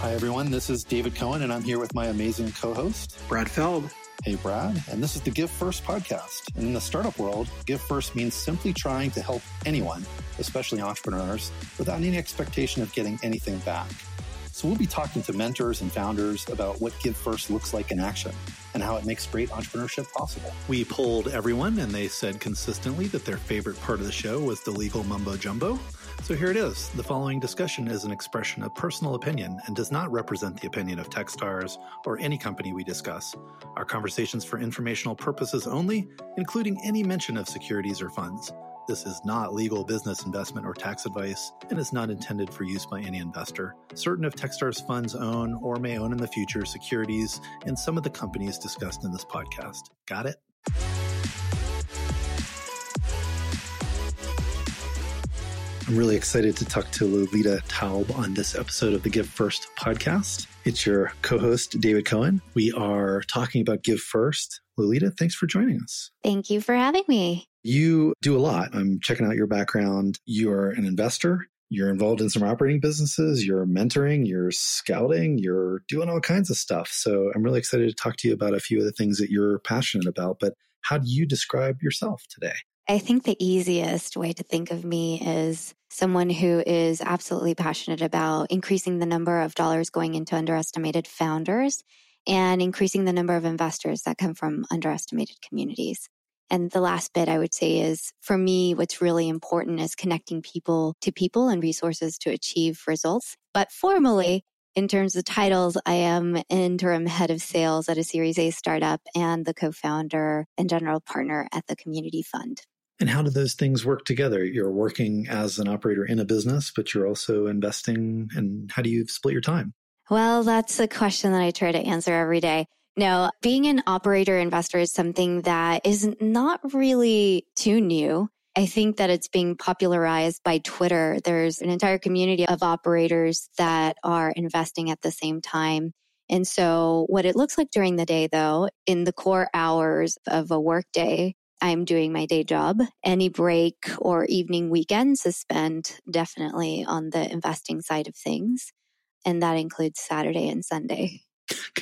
Hi, everyone. This is David Cohen, and I'm here with my amazing co host, Brad Feld. Hey, Brad. And this is the Give First podcast. And in the startup world, Give First means simply trying to help anyone, especially entrepreneurs, without any expectation of getting anything back. So we'll be talking to mentors and founders about what Give First looks like in action and how it makes great entrepreneurship possible. We polled everyone, and they said consistently that their favorite part of the show was the legal mumbo jumbo. So here it is. The following discussion is an expression of personal opinion and does not represent the opinion of Techstars or any company we discuss. Our conversations for informational purposes only, including any mention of securities or funds. This is not legal business investment or tax advice and is not intended for use by any investor. Certain of Techstars funds own or may own in the future securities in some of the companies discussed in this podcast. Got it? I'm really excited to talk to Lolita Taub on this episode of the Give First podcast. It's your co host, David Cohen. We are talking about Give First. Lolita, thanks for joining us. Thank you for having me. You do a lot. I'm checking out your background. You're an investor. You're involved in some operating businesses. You're mentoring. You're scouting. You're doing all kinds of stuff. So I'm really excited to talk to you about a few of the things that you're passionate about. But how do you describe yourself today? I think the easiest way to think of me is someone who is absolutely passionate about increasing the number of dollars going into underestimated founders and increasing the number of investors that come from underestimated communities. And the last bit I would say is for me, what's really important is connecting people to people and resources to achieve results. But formally, in terms of titles, I am interim head of sales at a Series A startup and the co-founder and general partner at the Community Fund. And how do those things work together? You're working as an operator in a business, but you're also investing. And how do you split your time? Well, that's a question that I try to answer every day. No, being an operator investor is something that is not really too new. I think that it's being popularized by Twitter. There's an entire community of operators that are investing at the same time. And so what it looks like during the day though, in the core hours of a workday, I'm doing my day job. Any break or evening weekends is spent definitely on the investing side of things. And that includes Saturday and Sunday.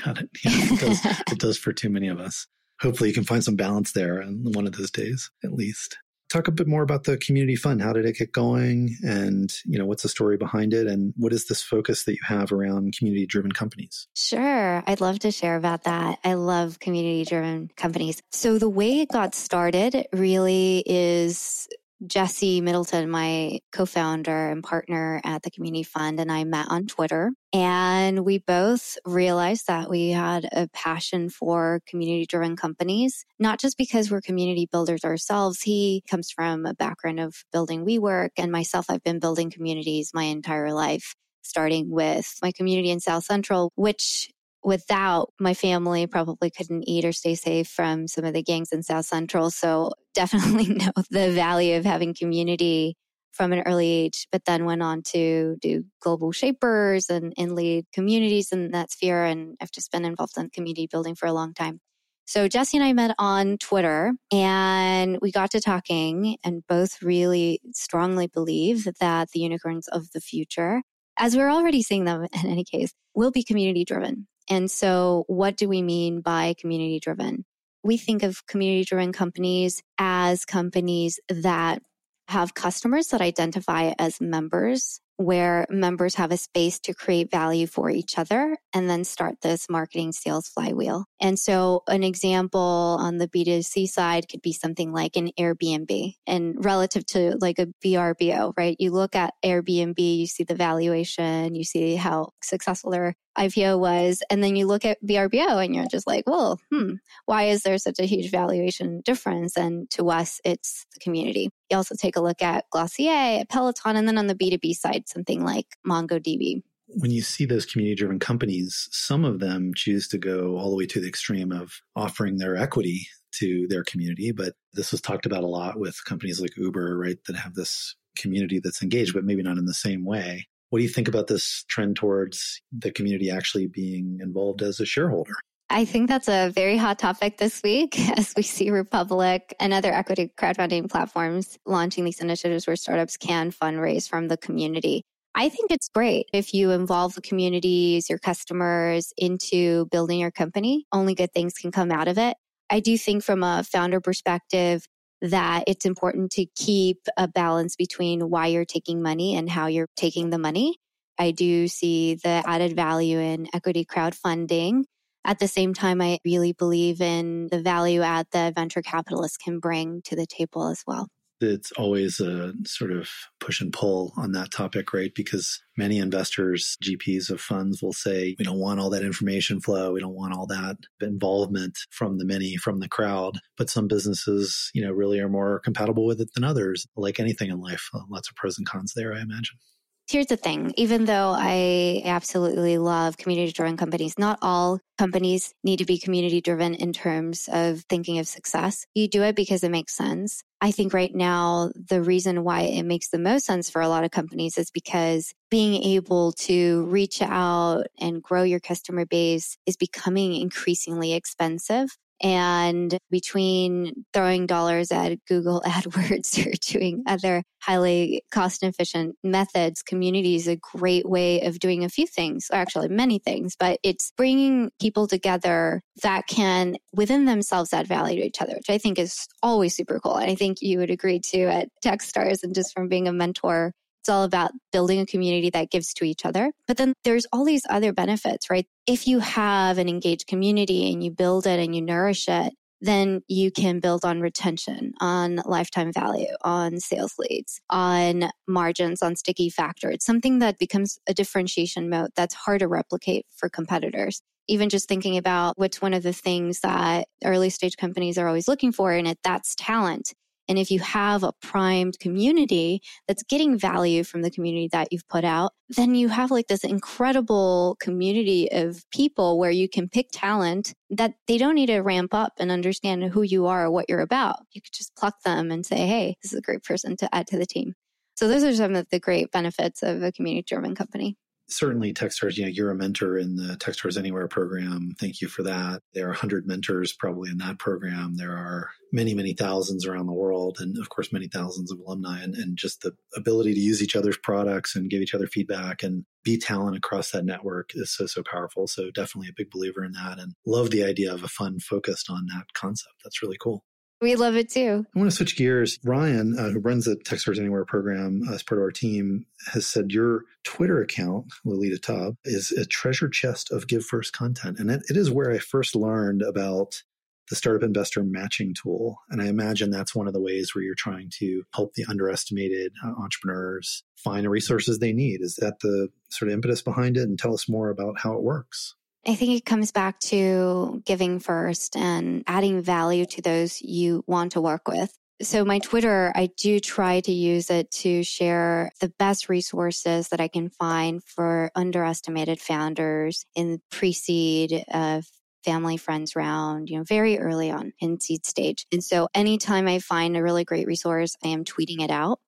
Got it. Yeah, it does, it does for too many of us. Hopefully you can find some balance there on one of those days, at least talk a bit more about the community fund. How did it get going? And, you know, what's the story behind it? And what is this focus that you have around community driven companies? Sure. I'd love to share about that. I love community driven companies. So the way it got started really is Jesse Middleton, my co-founder and partner at the Community Fund, and I met on Twitter. And we both realized that we had a passion for community driven companies, not just because we're community builders ourselves. He comes from a background of building WeWork and myself, I've been building communities my entire life starting with my community in South Central, which without my family probably couldn't eat or stay safe from some of the gangs in South Central. So definitely know the value of having community from an early age, but then went on to do global shapers and, and lead communities in that sphere. And I've just been involved in community building for a long time. So Jesse and I met on Twitter and we got to talking and both really strongly believe that the unicorns of the future, as we're already seeing them in any case, will be community driven. And so what do we mean by community driven? We think of community driven companies as companies that have customers that identify as members where members have a space to create value for each other and then start this marketing sales flywheel. And so an example on the B2C side could be something like an Airbnb and relative to like a VRBO, right? You look at Airbnb, you see the valuation, you see how successful their IPO was. And then you look at VRBO and you're just like, well, hmm, why is there such a huge valuation difference? And to us, it's the community. You also take a look at Glossier, at Peloton, and then on the B2B side, something like MongoDB. When you see those community driven companies, some of them choose to go all the way to the extreme of offering their equity to their community. But this was talked about a lot with companies like Uber, right? That have this community that's engaged, but maybe not in the same way. What do you think about this trend towards the community actually being involved as a shareholder? I think that's a very hot topic this week as we see Republic and other equity crowdfunding platforms launching these initiatives where startups can fundraise from the community. I think it's great if you involve the communities, your customers into building your company. Only good things can come out of it. I do think from a founder perspective that it's important to keep a balance between why you're taking money and how you're taking the money. I do see the added value in equity crowdfunding. At the same time, I really believe in the value add that venture capitalists can bring to the table as well it's always a sort of push and pull on that topic, right? Because many investors, GPs of funds will say, we don't want all that information flow. We don't want all that involvement from the many, from the crowd. But some businesses, you know, really are more compatible with it than others. Like anything in life, uh, lots of pros and cons there, I imagine. Here's the thing even though I absolutely love community driven companies, not all companies need to be community driven in terms of thinking of success. You do it because it makes sense. I think right now, the reason why it makes the most sense for a lot of companies is because being able to reach out and grow your customer base is becoming increasingly expensive. And between throwing dollars at Google AdWords or doing other highly cost efficient methods, community is a great way of doing a few things, or actually many things, but it's bringing people together that can within themselves add value to each other, which I think is always super cool. And I think you would agree too at Techstars and just from being a mentor it's all about building a community that gives to each other. But then there's all these other benefits, right? If you have an engaged community and you build it and you nourish it, then you can build on retention, on lifetime value, on sales leads, on margins, on sticky factor. It's something that becomes a differentiation mode that's hard to replicate for competitors. Even just thinking about what's one of the things that early stage companies are always looking for in it, that's talent. And if you have a primed community that's getting value from the community that you've put out, then you have like this incredible community of people where you can pick talent that they don't need to ramp up and understand who you are or what you're about. You could just pluck them and say, hey, this is a great person to add to the team. So those are some of the great benefits of a community driven company certainly Techstars, you know, you're a mentor in the Techstars Anywhere program. Thank you for that. There are 100 mentors probably in that program. There are many, many thousands around the world, and of course, many thousands of alumni, and, and just the ability to use each other's products and give each other feedback and be talent across that network is so, so powerful. So, definitely a big believer in that and love the idea of a fund focused on that concept. That's really cool. We love it too. I want to switch gears. Ryan, uh, who runs the Techstars Anywhere program uh, as part of our team, has said your Twitter account, Lolita Taub, is a treasure chest of Give First content. And it, it is where I first learned about the startup investor matching tool. And I imagine that's one of the ways where you're trying to help the underestimated uh, entrepreneurs find the resources they need. Is that the sort of impetus behind it? And tell us more about how it works. I think it comes back to giving first and adding value to those you want to work with. So my Twitter, I do try to use it to share the best resources that I can find for underestimated founders in pre-seed of family friends round, you know, very early on in seed stage. And so anytime I find a really great resource, I am tweeting it out.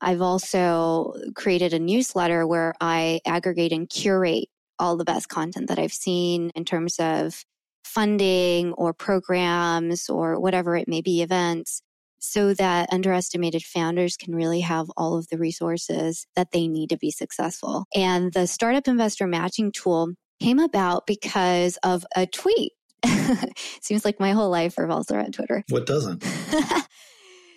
I've also created a newsletter where I aggregate and curate all the best content that I've seen in terms of funding or programs or whatever it may be, events, so that underestimated founders can really have all of the resources that they need to be successful. And the startup investor matching tool came about because of a tweet. Seems like my whole life revolves around Twitter. What doesn't?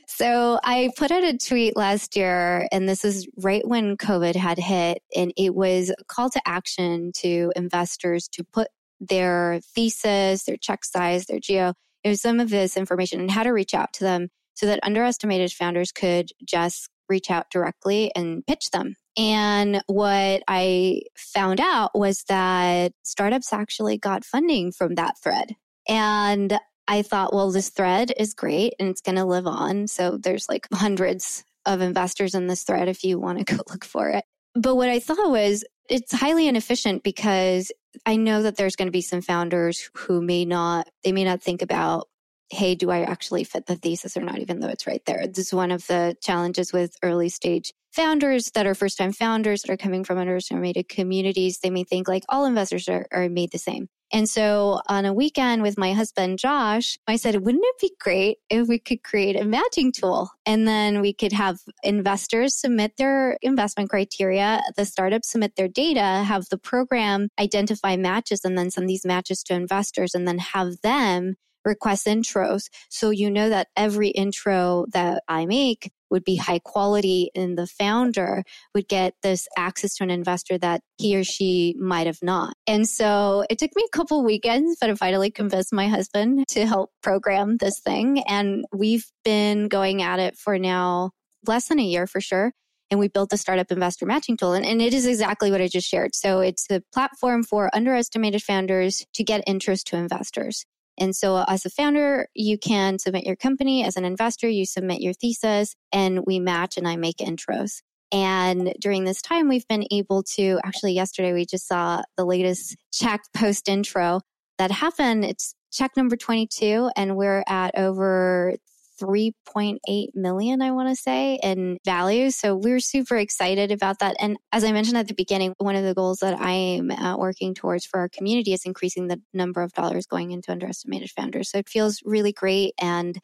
So I put out a tweet last year, and this is right when COVID had hit, and it was a call to action to investors to put their thesis, their check size, their geo, it was some of this information and how to reach out to them so that underestimated founders could just reach out directly and pitch them. And what I found out was that startups actually got funding from that thread. And I thought, well, this thread is great and it's going to live on. So there's like hundreds of investors in this thread if you want to go look for it. But what I thought was it's highly inefficient because I know that there's going to be some founders who may not, they may not think about, hey, do I actually fit the thesis or not, even though it's right there. This is one of the challenges with early stage founders that are first time founders that are coming from underestimated communities. They may think like all investors are, are made the same. And so on a weekend with my husband, Josh, I said, wouldn't it be great if we could create a matching tool? And then we could have investors submit their investment criteria, the startups submit their data, have the program identify matches, and then send these matches to investors, and then have them request intros. So you know that every intro that I make would be high quality and the founder would get this access to an investor that he or she might have not. And so it took me a couple weekends, but I finally convinced my husband to help program this thing. And we've been going at it for now less than a year for sure and we built the startup investor matching tool. And, and, it is exactly what I just shared. So it's a platform for underestimated founders to get interest to investors. And so uh, as a founder, you can submit your company. As an investor, you submit your thesis and we match and I make intros. And during this time, we've been able to actually, yesterday, we just saw the latest check post intro that happened. It's check number 22, and we're at over 3.8 million, I want to say, in value. So we're super excited about that. And as I mentioned at the beginning, one of the goals that I am uh, working towards for our community is increasing the number of dollars going into underestimated founders. So it feels really great. And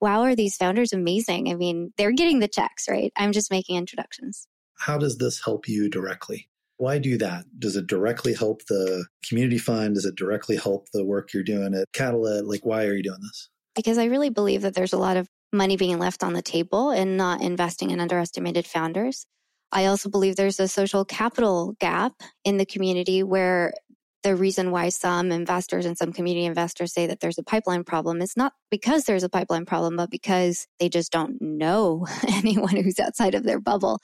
wow, are these founders amazing? I mean, they're getting the checks, right? I'm just making introductions. How does this help you directly? Why do that? Does it directly help the community fund? Does it directly help the work you're doing at Catalyst? Like, why are you doing this? Because I really believe that there's a lot of money being left on the table and not investing in underestimated founders. I also believe there's a social capital gap in the community where the reason why some investors and some community investors say that there's a pipeline problem is not because there's a pipeline problem, but because they just don't know anyone who's outside of their bubble.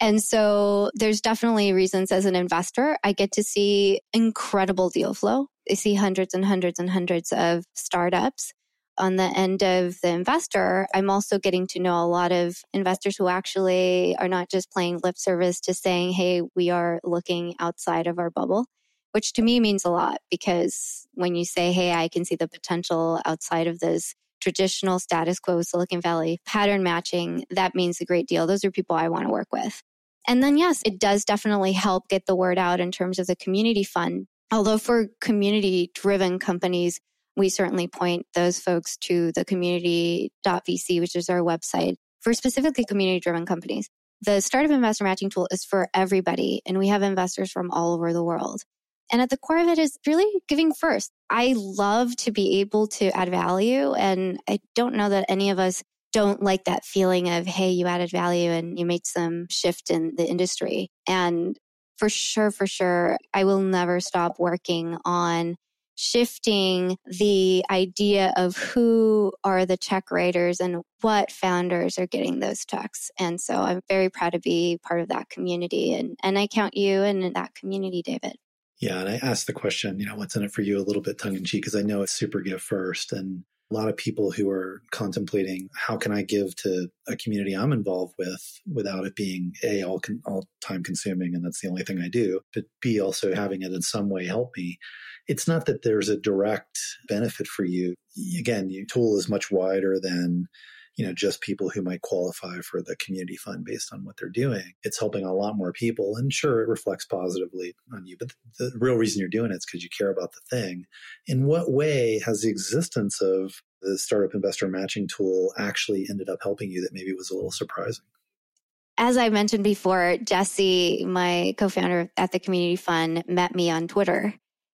And so there's definitely reasons as an investor, I get to see incredible deal flow. I see hundreds and hundreds and hundreds of startups on the end of the investor, I'm also getting to know a lot of investors who actually are not just playing lip service to saying, Hey, we are looking outside of our bubble, which to me means a lot because when you say, Hey, I can see the potential outside of this traditional status quo Silicon Valley pattern matching, that means a great deal. Those are people I want to work with. And then, yes, it does definitely help get the word out in terms of the community fund. Although for community driven companies, we certainly point those folks to the community.vc, which is our website for specifically community driven companies. The Startup Investor Matching Tool is for everybody, and we have investors from all over the world. And at the core of it is really giving first. I love to be able to add value, and I don't know that any of us don't like that feeling of, hey, you added value and you made some shift in the industry. And for sure, for sure, I will never stop working on shifting the idea of who are the check writers and what founders are getting those checks. And so I'm very proud to be part of that community. And, and I count you in that community, David. Yeah. And I asked the question, you know, what's in it for you a little bit tongue in cheek because I know it's super give first. And a lot of people who are contemplating how can I give to a community I'm involved with without it being a all con- all time consuming and that's the only thing I do, but b also having it in some way help me. It's not that there's a direct benefit for you. Again, your tool is much wider than you know just people who might qualify for the community fund based on what they're doing it's helping a lot more people. And sure it reflects positively on you but the, real reason you're doing it is because you care about the thing. In what way has the existence of the startup investor matching tool actually ended up helping you that maybe was a little surprising? As I mentioned before, Jesse, my co founder at the community fund, met me on Twitter.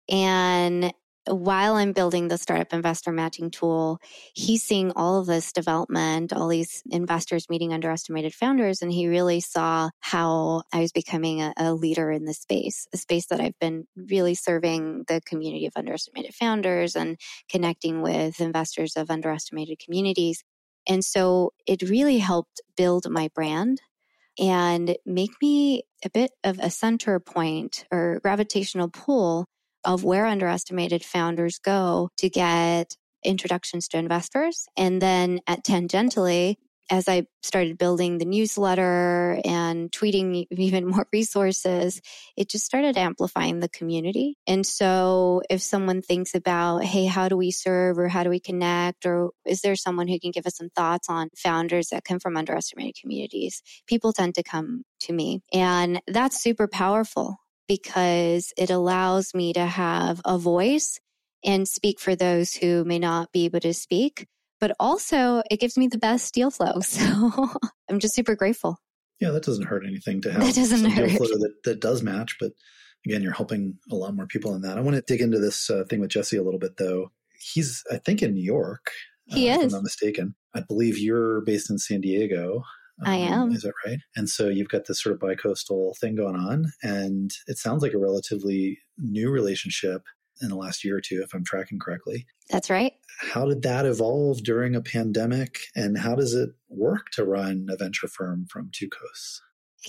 And while I'm building the startup investor matching tool, he's seeing all of this development, all these investors meeting underestimated founders, and he really saw how I was becoming a, a, leader in the space, a space that I've been really serving the community of underestimated founders and connecting with investors of underestimated communities. And so it really helped build my brand and make me a bit of a center point or gravitational pull of where underestimated founders go to get introductions to investors. And then at tangentially, as I started building the newsletter and tweeting even more resources, it just started amplifying the community. And so if someone thinks about, hey, how do we serve or how do we connect? Or is there someone who can give us some thoughts on founders that come from underestimated communities? People tend to come to me. And that's super powerful because it allows me to have a voice and speak for those who may not be able to speak. But also, it gives me the best deal flow. So I'm just super grateful. Yeah, that doesn't hurt anything to have that doesn't hurt. deal flow that, that does match. But again, you're helping a lot more people in that. I want to dig into this uh, thing with Jesse a little bit, though. He's, I think, in New York. He uh, is. If I'm not mistaken. I believe you're based in San Diego. I um, am. Is that right? And so you've got this sort of bi-coastal thing going on, and it sounds like a relatively new relationship in the last year or two, if I'm tracking correctly. That's right. How did that evolve during a pandemic, and how does it work to run a venture firm from two coasts?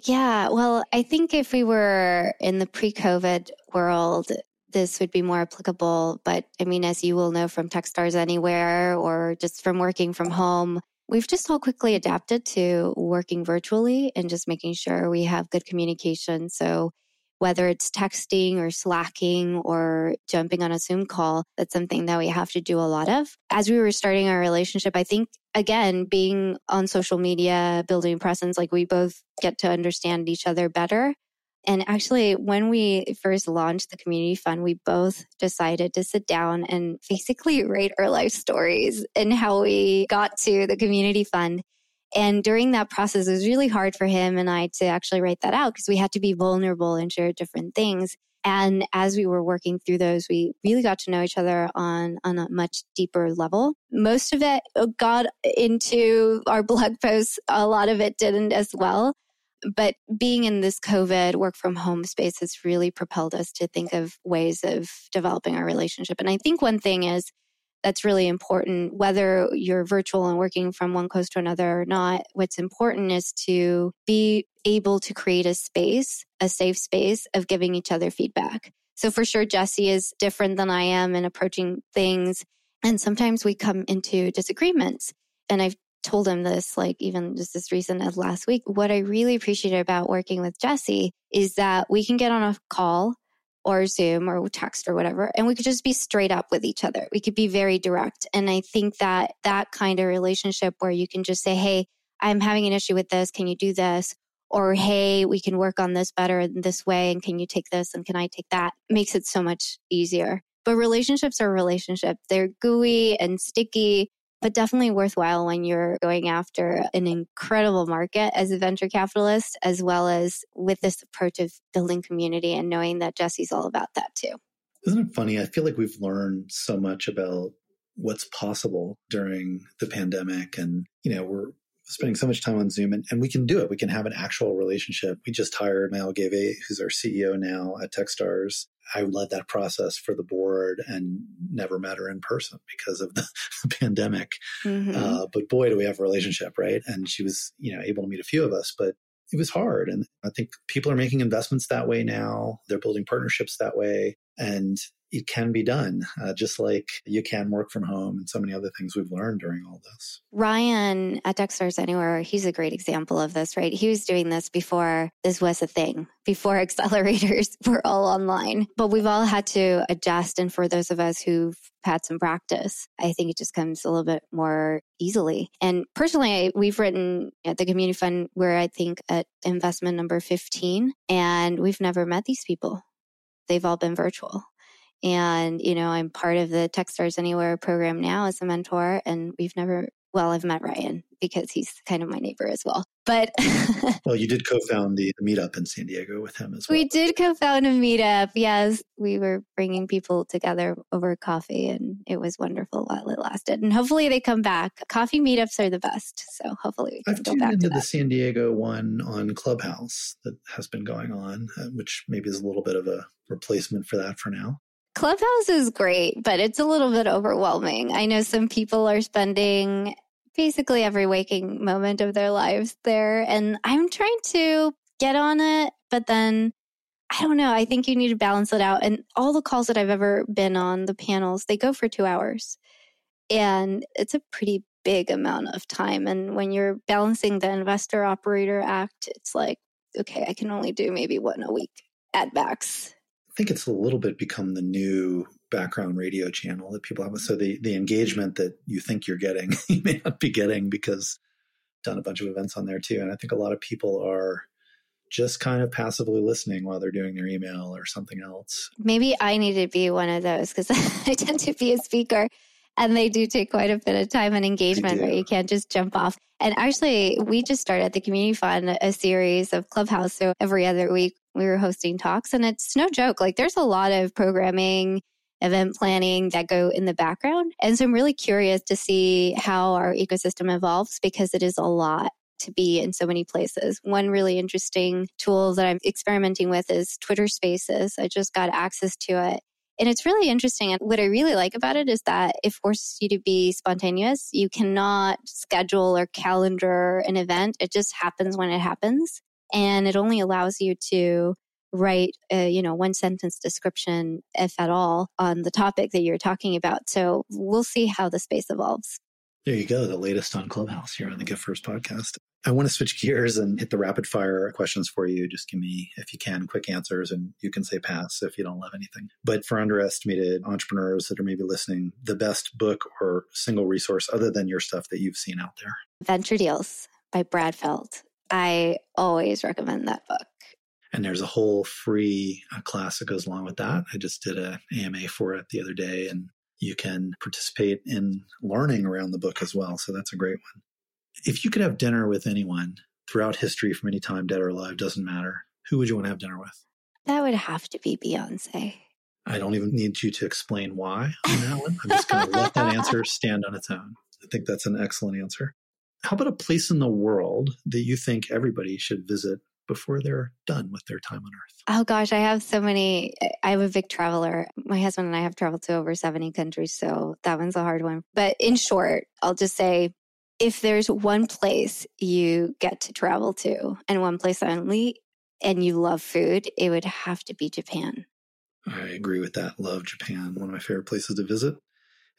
Yeah, well, I think if we were in the pre COVID world, this would be more applicable. But I mean, as you will know from Techstars Anywhere or just from working from home, we've just all quickly adapted to working virtually and just making sure we have good communication. So whether it's texting or slacking or jumping on a Zoom call, that's something that we have to do a lot of. As we were starting our relationship, I think again, being on social media, building presence, like we both get to understand each other better. And actually, when we first launched the community fund, we both decided to sit down and basically write our life stories and how we got to the community fund. And during that process, it was really hard for him and I to actually write that out because we had to be vulnerable and share different things. And as we were working through those, we really got to know each other on, on a much deeper level. Most of it oh got into our blog posts. A lot of it didn't as well. But being in this COVID work from home space has really propelled us to think of ways of developing our relationship. And I think one thing is that's really important, whether you're virtual and working from one coast to another or not. What's important is to be able to create a space, a safe space of giving each other feedback. So for sure, Jesse is different than I am in approaching things. And sometimes we come into disagreements. And I've told him this, like even just as recent as last week. What I really appreciate about working with Jesse is that we can get on a call or Zoom or text or whatever, and we could just be straight up with each other. We could be very direct. And I think that that kind of relationship where you can just say, Hey, I'm having an issue with this. Can you do this? Or, Hey, we can work on this better in this way. And can you take this? And can I take that? Makes it so much easier. But relationships are relationships. They're gooey and sticky but definitely worthwhile when you're going after an incredible market as a venture capitalist, as well as with this approach of building community and knowing that Jesse's all about that too. Isn't it funny? I feel like we've learned so much about what's possible during the pandemic. And, you know, we're spending so much time on Zoom and, and we can do it. We can have an actual relationship. We just hired Maëlle Gavet, who's our CEO now at Techstars. I led that process for the board and never met her in person because of the pandemic. Mm-hmm. Uh, but boy, do we have a relationship, right? And she was, you know, able to meet a few of us, but it was hard. And I think people are making investments that way now. They're building partnerships that way. And it can be done, uh, just like you can work from home and so many other things we've learned during all this. Ryan at Techstars Anywhere, he's a great example of this, right? He was doing this before this was a thing, before accelerators were all online. But we've all had to adjust. And for those of us who've had some practice, I think it just comes a little bit more easily. And personally, we've written at the community fund, we're, I think, at investment number 15, and we've never met these people. They've all been virtual. And, you know, I'm part of the Techstars Anywhere program now as a mentor, and we've never, well, I've met Ryan because he's kind of my neighbor as well. But well, you did co-found the, the, meetup in San Diego with him as well. We did co-found a meetup. Yes, we were bringing people together over coffee, and it was wonderful while it lasted. And hopefully, they come back. Coffee meetups are the best, so hopefully, we can I've go back into to the San Diego one on Clubhouse that has been going on, uh, which maybe is a little bit of a replacement for that for now. Clubhouse is great, but it's a little bit overwhelming. I know some people are spending basically every waking moment of their lives there, and I'm trying to get on it, but then I don't know. I think you need to balance it out. And all the calls that I've ever been on, the panels, they go for two hours. And it's a pretty big amount of time. And when you're balancing the investor operator act, it's like, okay, I can only do maybe one a week at max. I think it's a little bit become the new background radio channel that people have. So the the engagement that you think you're getting, you may not be getting because I've done a bunch of events on there too. And I think a lot of people are just kind of passively listening while they're doing their email or something else. Maybe I need to be one of those because I tend to be a speaker and they do take quite a bit of time and engagement where you can't just jump off. And actually, we just started at the Community Fund a series of Clubhouse. So every other week we were hosting talks and it's no joke. Like there's a lot of programming, event planning that go in the background. And so I'm really curious to see how our ecosystem evolves because it is a lot to be in so many places. One really interesting tool that I'm experimenting with is Twitter Spaces. I just got access to it. And it's really interesting. And what I really like about it is that it forces you to be spontaneous. You cannot schedule or calendar an event. It just happens when it happens. And it only allows you to write a, you know, one sentence description, if at all, on the topic that you're talking about. So we'll see how the space evolves. There you go. The latest on Clubhouse here on the Give First podcast. I want to switch gears and hit the rapid fire questions for you. Just give me, if you can, quick answers and you can say pass if you don't love anything. But for underestimated entrepreneurs that are maybe listening, the best book or single resource other than your stuff that you've seen out there? Venture Deals by Brad Feld. I always recommend that book. And there's a whole free uh, class that goes along with that. I just did a AMA for it the other day and you can participate in learning around the book as well. So that's a great one. If you could have dinner with anyone throughout history from any time, dead or alive, doesn't matter, who would you want to have dinner with? That would have to be Beyonce. I don't even need you to explain why on that one. I'm just going to let that answer stand on its own. I think that's an excellent answer. How about a place in the world that you think everybody should visit before they're done with their time on earth? Oh gosh, I have so many. Eh, I'm a big traveler. My husband and I have traveled to over 70 countries, so that one's a hard one. But in short, I'll just say if there's one place you get to travel to and one place only, and you love food, it would have to be Japan. I agree with that. Love Japan, one of my favorite places to visit.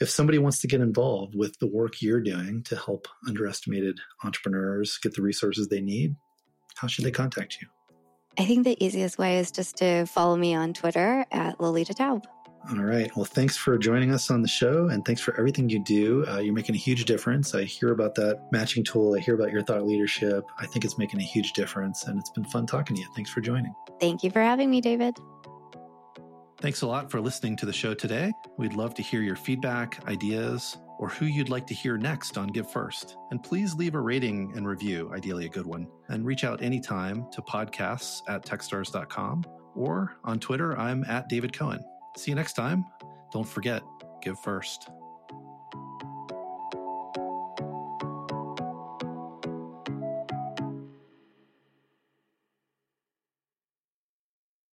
If somebody wants to get involved with the work you're doing to help underestimated entrepreneurs get the resources they need, how should they contact you? I think the easiest way is just to follow me on Twitter at Lolita Taub. All right. Well, thanks for joining us on the show and thanks for everything you do. Uh, you're making a huge difference. I hear about that matching tool. I hear about your thought leadership. I think it's making a huge difference and it's been fun talking to you. Thanks for joining. Thank you for having me, David. Thanks a lot for listening to the show today. We'd love to hear your feedback, ideas, or who you'd like to hear next on Give First. And please leave a rating and review, ideally a good one. And reach out anytime to podcasts at techstars.com or on Twitter, I'm at David Cohen. See you next time. Don't forget, give first.